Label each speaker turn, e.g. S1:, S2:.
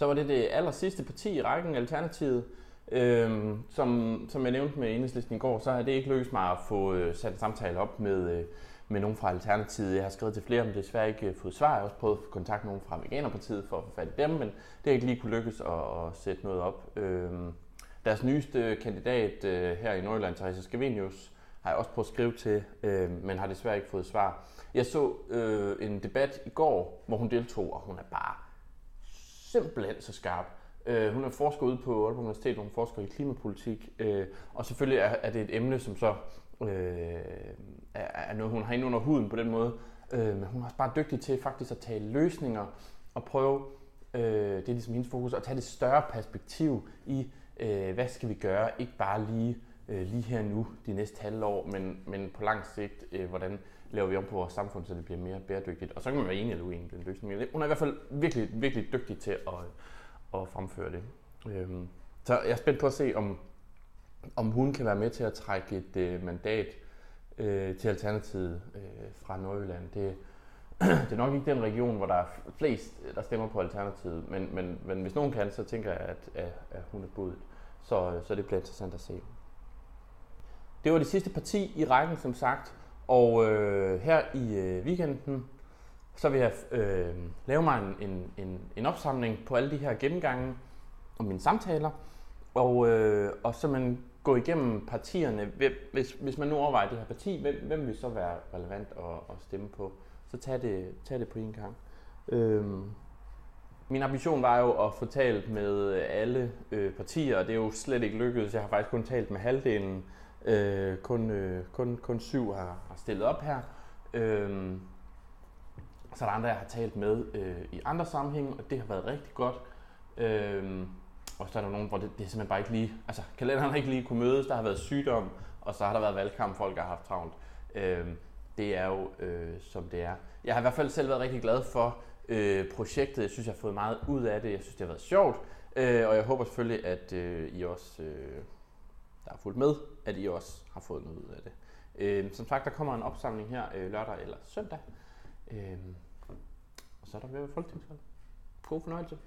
S1: Så var det det aller sidste parti i rækken, Alternativet. Øhm, som, som jeg nævnte med enhedslisten i går, så har det ikke lykkedes mig at få øh, sat en samtale op med, øh, med nogen fra Alternativet. Jeg har skrevet til flere, men desværre ikke øh, fået svar. Jeg har også prøvet at få kontakt med nogen fra Veganerpartiet for at få fat i dem, men det har ikke lige kunne lykkes at, at sætte noget op. Øhm, deres nyeste kandidat øh, her i Nordjylland, Therese Scavenius, har jeg også prøvet at skrive til, øh, men har desværre ikke fået svar. Jeg så øh, en debat i går, hvor hun deltog, og hun er bare simpelthen så skarp. Øh, hun er forsker ude på Aalborg Universitet, hvor hun forsker i klimapolitik, øh, og selvfølgelig er, er det et emne, som så øh, er, er noget, hun har ind under huden på den måde, øh, men hun er også bare dygtig til faktisk at tale løsninger og prøve, øh, det er ligesom hendes fokus, at tage det større perspektiv i, øh, hvad skal vi gøre, ikke bare lige øh, lige her nu, de næste halve år, men, men på lang sigt, øh, hvordan laver vi om på vores samfund, så det bliver mere bæredygtigt. Og så kan man være enig eller uenig i den løsning. Men hun er i hvert fald virkelig, virkelig dygtig til at, at fremføre det. Øhm, så jeg er spændt på at se, om, om hun kan være med til at trække et øh, mandat øh, til Alternativet øh, fra Nordjylland. Det, det er nok ikke den region, hvor der er flest, der stemmer på Alternativet, men, men, men hvis nogen kan, så tænker jeg, at, at, at hun er budet. Så, så det bliver interessant at se. Det var det sidste parti i rækken, som sagt. Og øh, her i øh, weekenden, så vil jeg øh, lave mig en, en, en, en opsamling på alle de her gennemgange og mine samtaler. Og, øh, og så man gå igennem partierne. Hvis, hvis man nu overvejer det her parti, hvem, hvem vil så være relevant at, at stemme på? Så tag det, tag det på en gang. Øhm, min ambition var jo at få talt med alle øh, partier, og det er jo slet ikke lykkedes. Jeg har faktisk kun talt med halvdelen Øh, kun, øh, kun, kun syv har, har stillet op her. Øh, så er der andre, jeg har talt med øh, i andre sammenhænge, og det har været rigtig godt. Øh, og så er der nogen, hvor det, det er simpelthen bare ikke lige, altså kalenderen har ikke lige kunne mødes, der har været sygdom, og så har der været valgkamp, folk har haft travlt. Øh, det er jo, øh, som det er. Jeg har i hvert fald selv været rigtig glad for øh, projektet. Jeg synes, jeg har fået meget ud af det. Jeg synes, det har været sjovt. Øh, og jeg håber selvfølgelig, at øh, I også øh, der har fulgt med, at I også har fået noget ud af det. Øh, som sagt, der kommer en opsamling her øh, lørdag eller søndag. Øh, og så er der ved folketingsvalg. God fornøjelse.